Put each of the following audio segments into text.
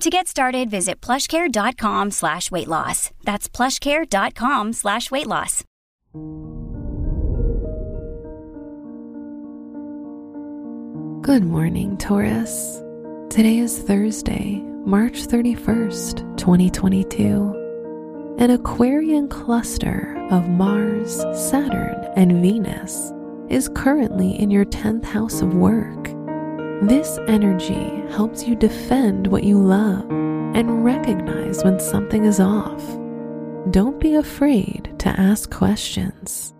To get started, visit plushcare.com slash weight loss. That's plushcare.com slash weight loss. Good morning, Taurus. Today is Thursday, March 31st, 2022. An Aquarian cluster of Mars, Saturn, and Venus is currently in your 10th house of work. This energy helps you defend what you love and recognize when something is off. Don't be afraid to ask questions.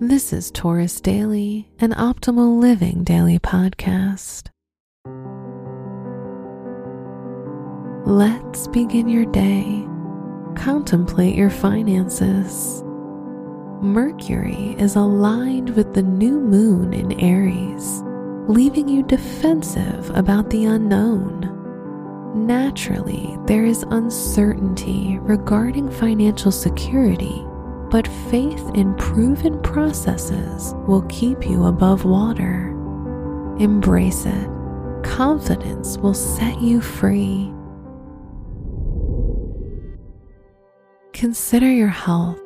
This is Taurus Daily, an optimal living daily podcast. Let's begin your day. Contemplate your finances. Mercury is aligned with the new moon in Aries, leaving you defensive about the unknown. Naturally, there is uncertainty regarding financial security, but faith in proven processes will keep you above water. Embrace it. Confidence will set you free. Consider your health.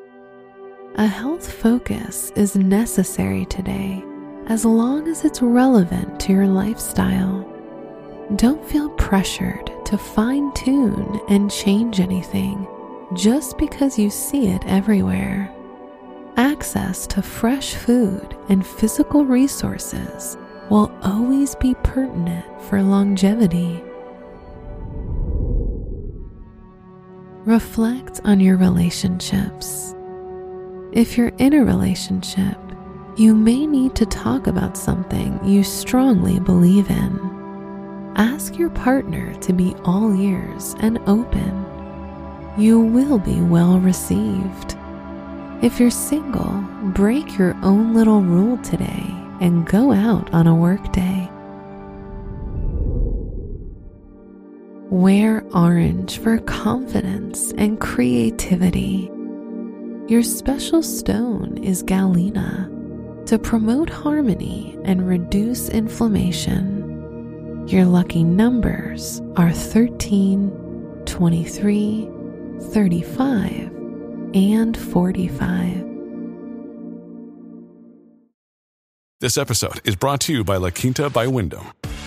A health focus is necessary today as long as it's relevant to your lifestyle. Don't feel pressured to fine tune and change anything just because you see it everywhere. Access to fresh food and physical resources will always be pertinent for longevity. Reflect on your relationships. If you're in a relationship, you may need to talk about something you strongly believe in. Ask your partner to be all ears and open. You will be well received. If you're single, break your own little rule today and go out on a work day. Wear orange for confidence and creativity. Your special stone is galena to promote harmony and reduce inflammation. Your lucky numbers are 13, 23, 35, and 45. This episode is brought to you by La Quinta by Wyndham.